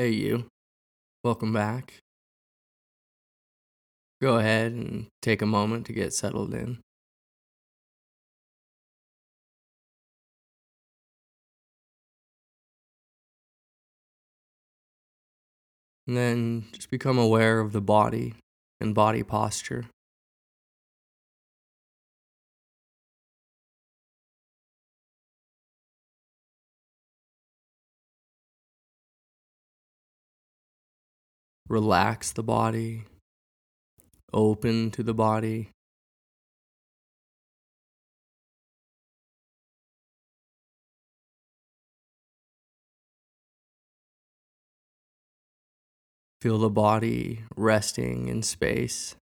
Hey, you. Welcome back. Go ahead and take a moment to get settled in. And then just become aware of the body and body posture. Relax the body, open to the body. Feel the body resting in space.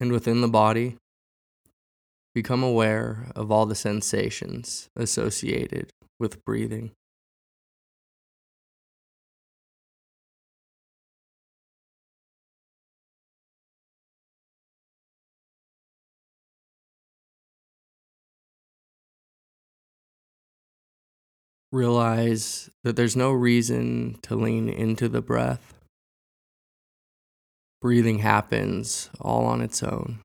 And within the body, become aware of all the sensations associated with breathing. Realize that there's no reason to lean into the breath. Breathing happens all on its own.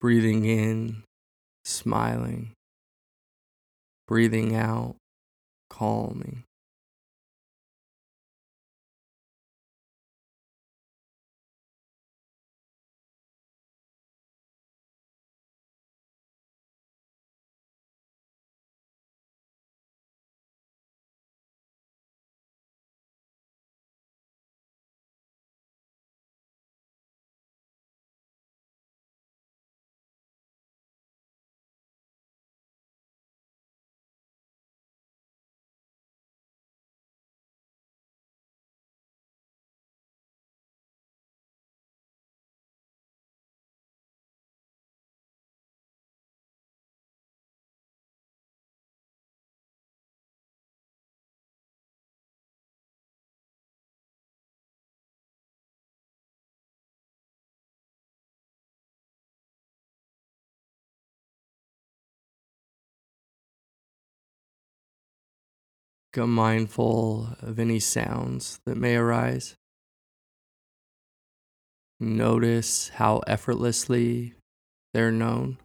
Breathing in, smiling, breathing out, calming. Become mindful of any sounds that may arise. Notice how effortlessly they're known.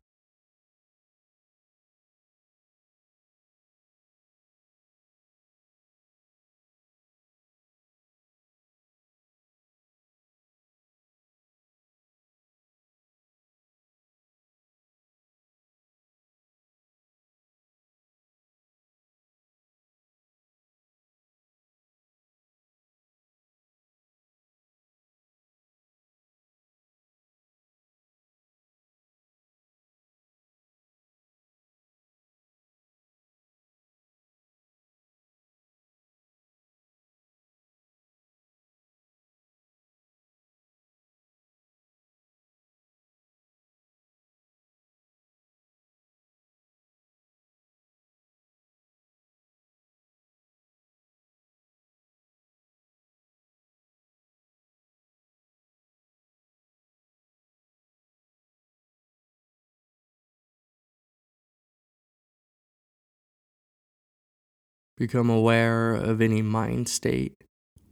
Become aware of any mind state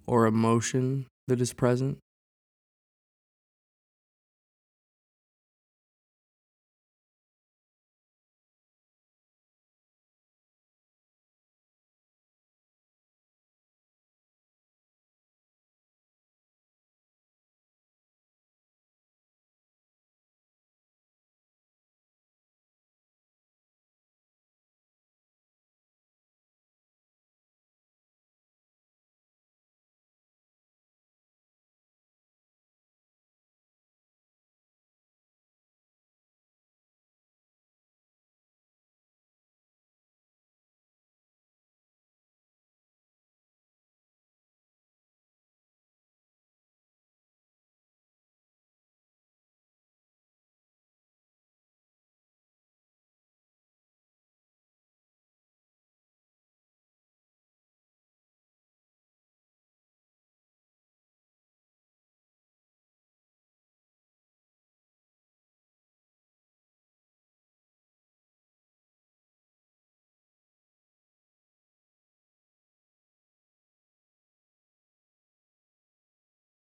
or emotion that is present.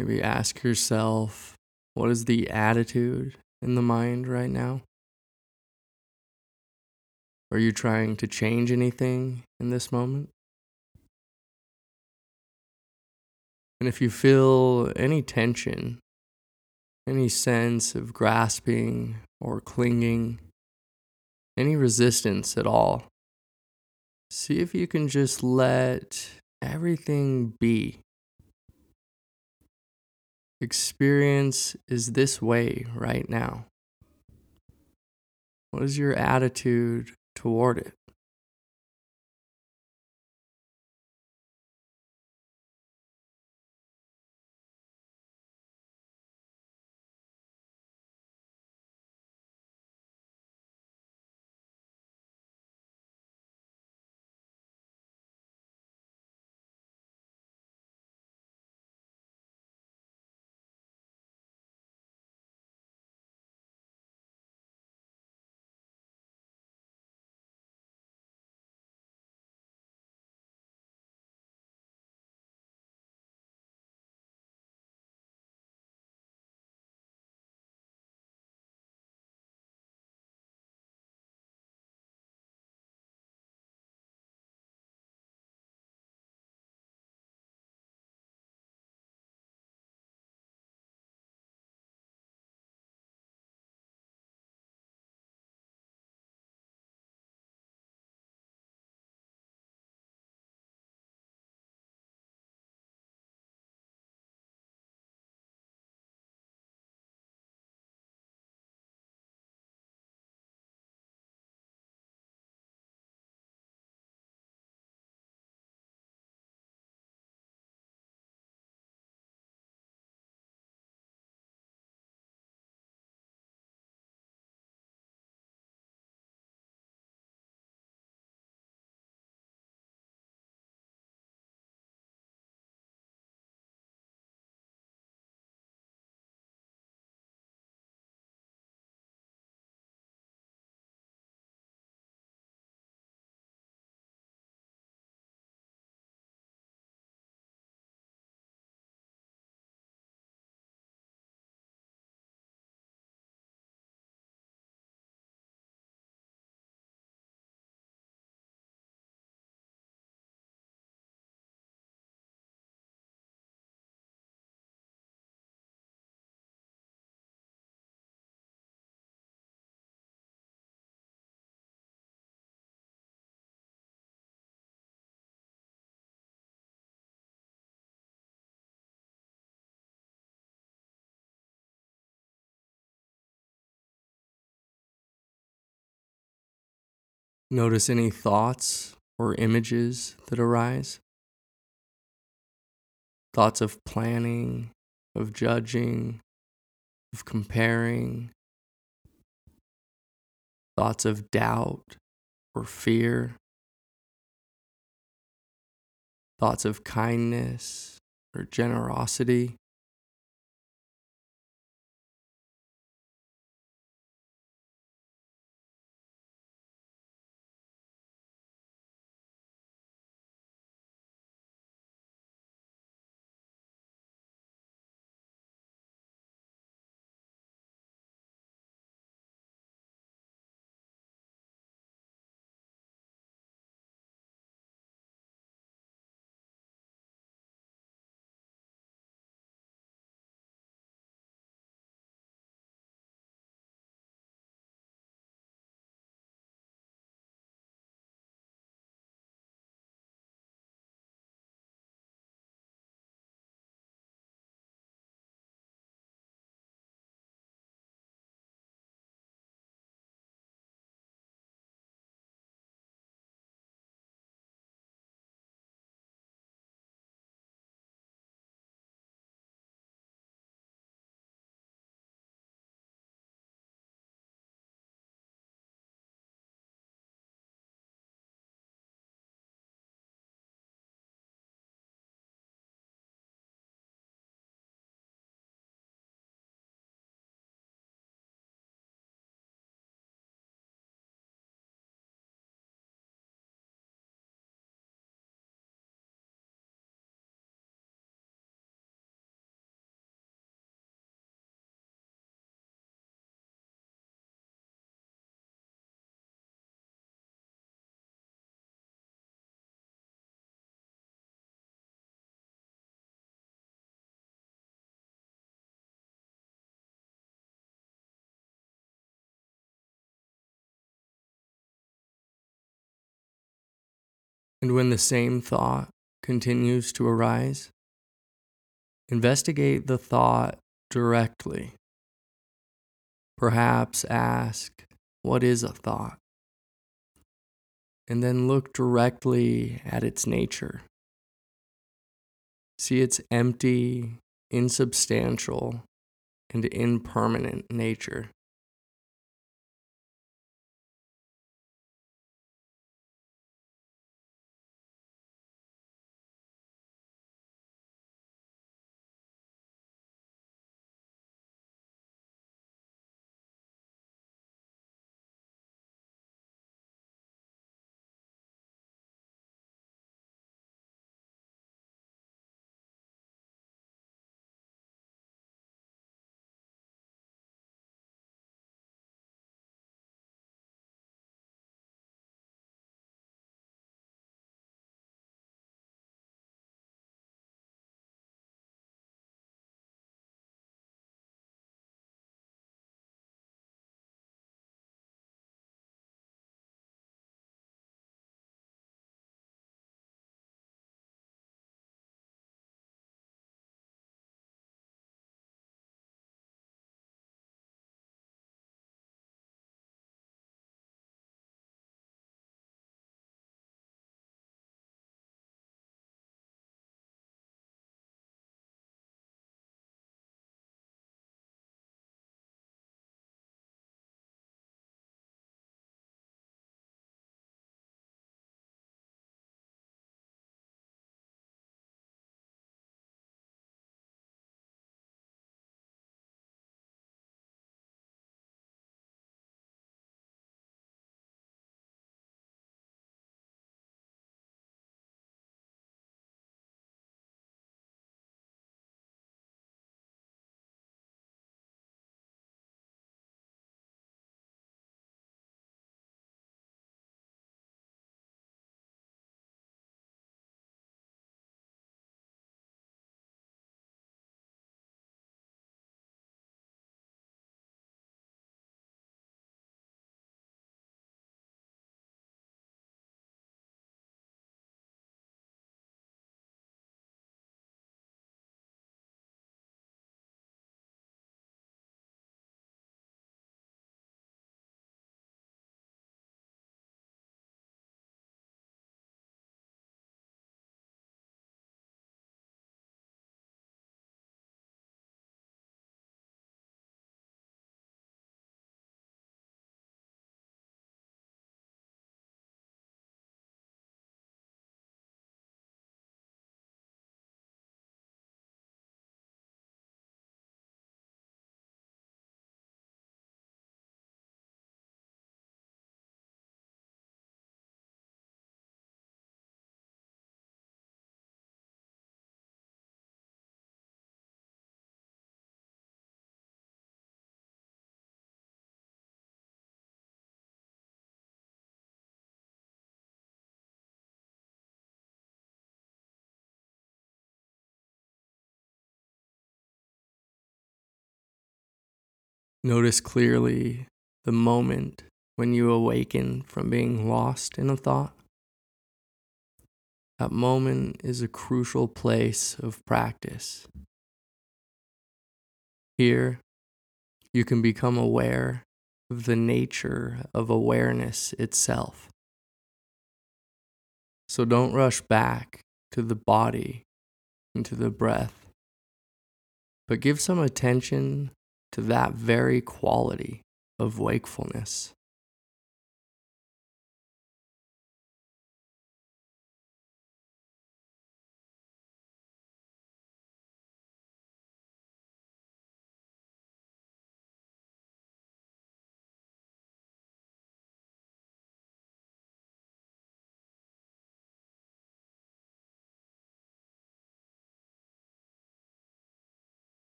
Maybe ask yourself what is the attitude in the mind right now? Are you trying to change anything in this moment? And if you feel any tension, any sense of grasping or clinging, any resistance at all, see if you can just let everything be experience is this way right now? What is your attitude toward it? Notice any thoughts or images that arise. Thoughts of planning, of judging, of comparing. Thoughts of doubt or fear. Thoughts of kindness or generosity. And when the same thought continues to arise, investigate the thought directly. Perhaps ask, What is a thought? And then look directly at its nature. See its empty, insubstantial, and impermanent nature. Notice clearly the moment when you awaken from being lost in a thought. That moment is a crucial place of practice. Here, you can become aware of the nature of awareness itself. So don't rush back to the body and to the breath, but give some attention to that very quality of wakefulness.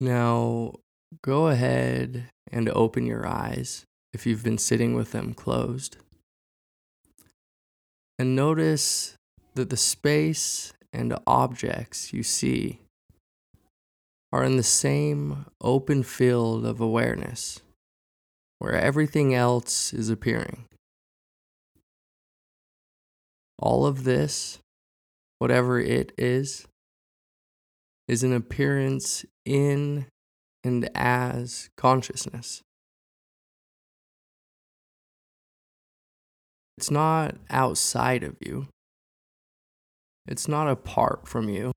Now, go ahead and open your eyes if you've been sitting with them closed. And notice that the space and objects you see are in the same open field of awareness where everything else is appearing. All of this, whatever it is, is an appearance in and as consciousness. It's not outside of you. It's not apart from you.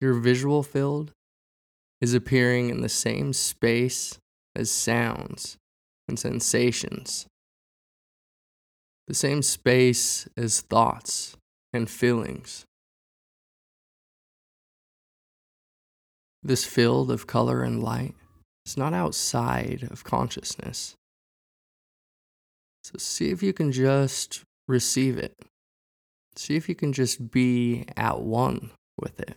Your visual field is appearing in the same space as sounds and sensations, the same space as thoughts and feelings. This field of color and light is not outside of consciousness. So see if you can just receive it. See if you can just be at one with it.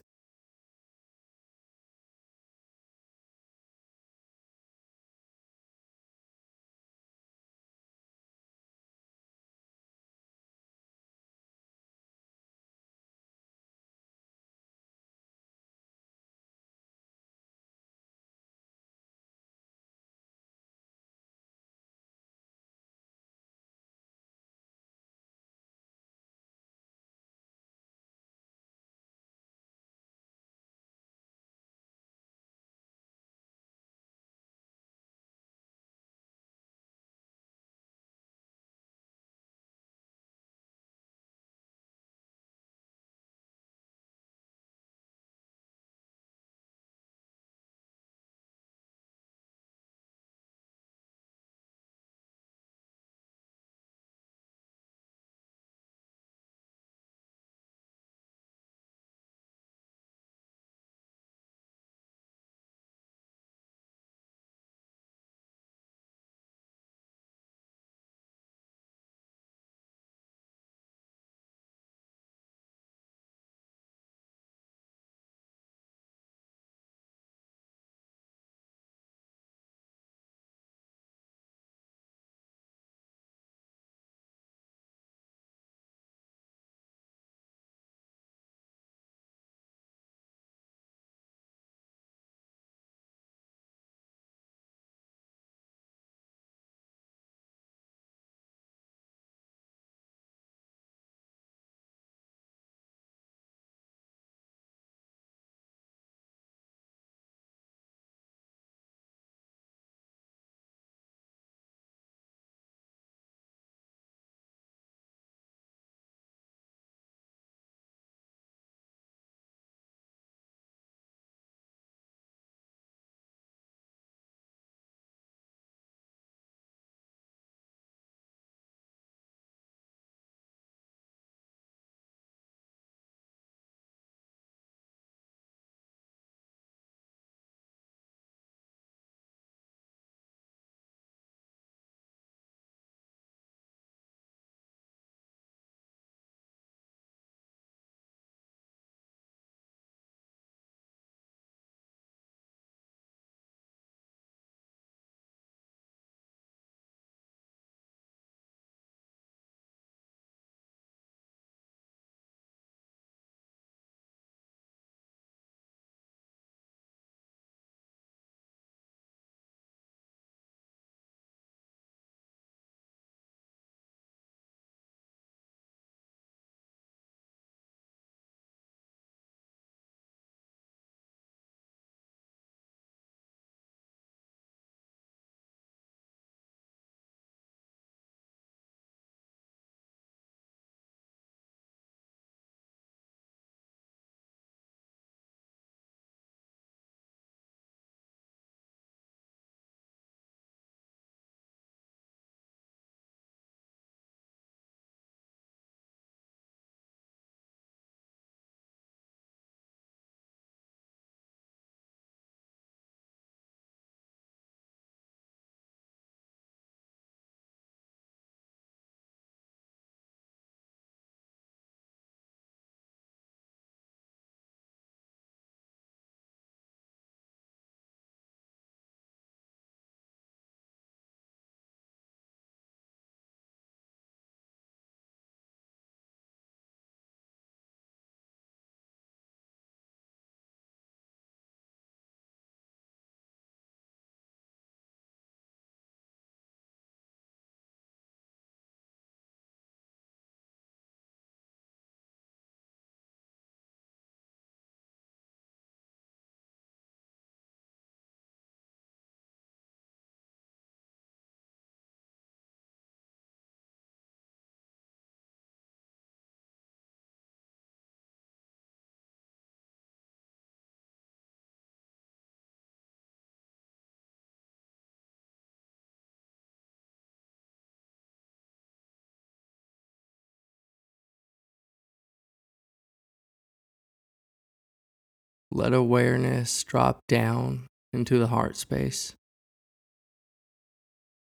Let awareness drop down into the heart space.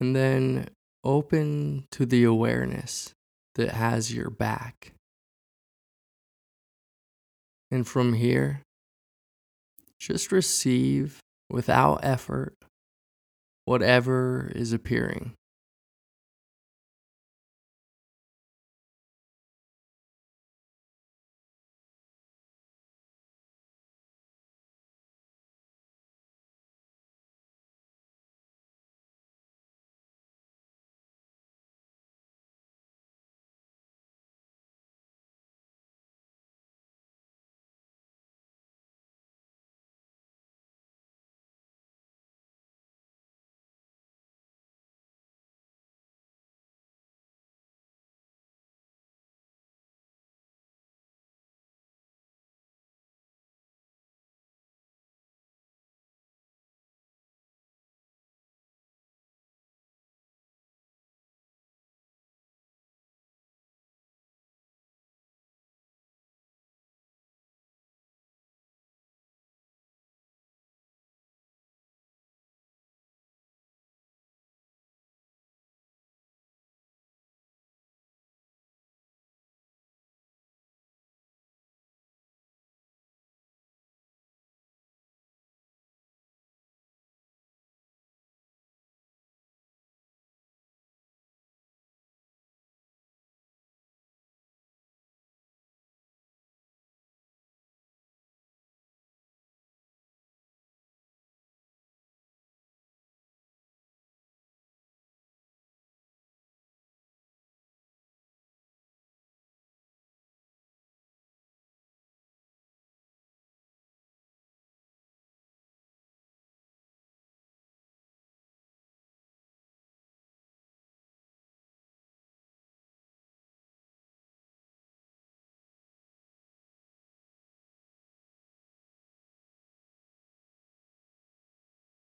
And then open to the awareness that has your back. And from here, just receive without effort whatever is appearing.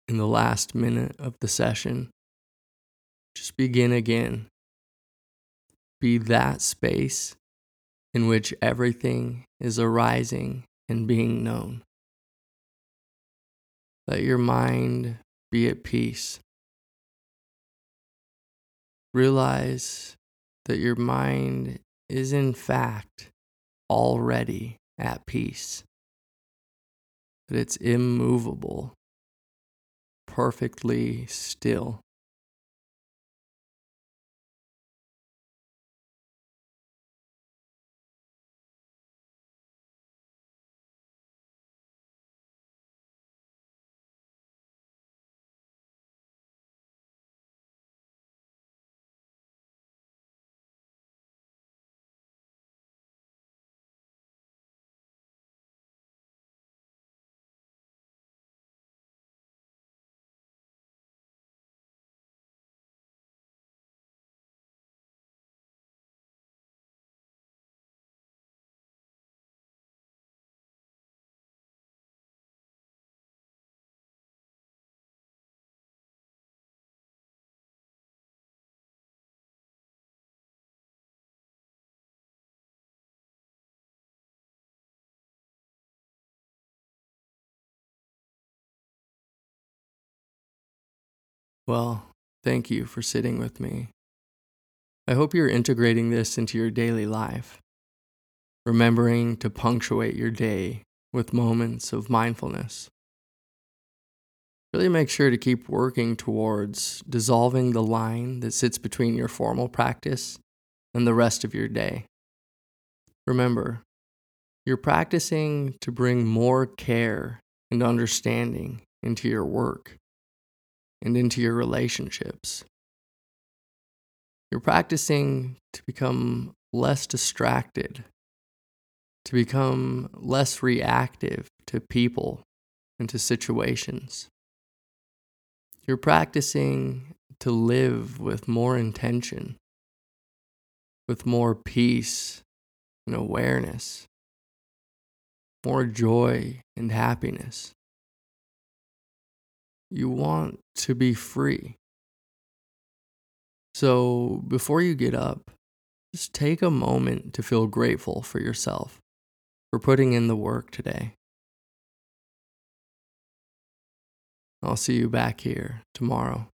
In the last minute of the session, just begin again. Be that space in which everything is arising and being known. Let your mind be at peace. Realize that your mind is in fact already at peace, that it's immovable perfectly still. Well, thank you for sitting with me. I hope you're integrating this into your daily life, remembering to punctuate your day with moments of mindfulness. Really make sure to keep working towards dissolving the line that sits between your formal practice and the rest of your day. Remember, you're practicing to bring more care and understanding into your work and into your relationships. You're practicing to become less distracted, to become less reactive to people and to situations. You're practicing to live with more intention, with more peace and awareness, more joy and happiness. You want to be free. So before you get up, just take a moment to feel grateful for yourself for putting in the work today. I'll see you back here tomorrow.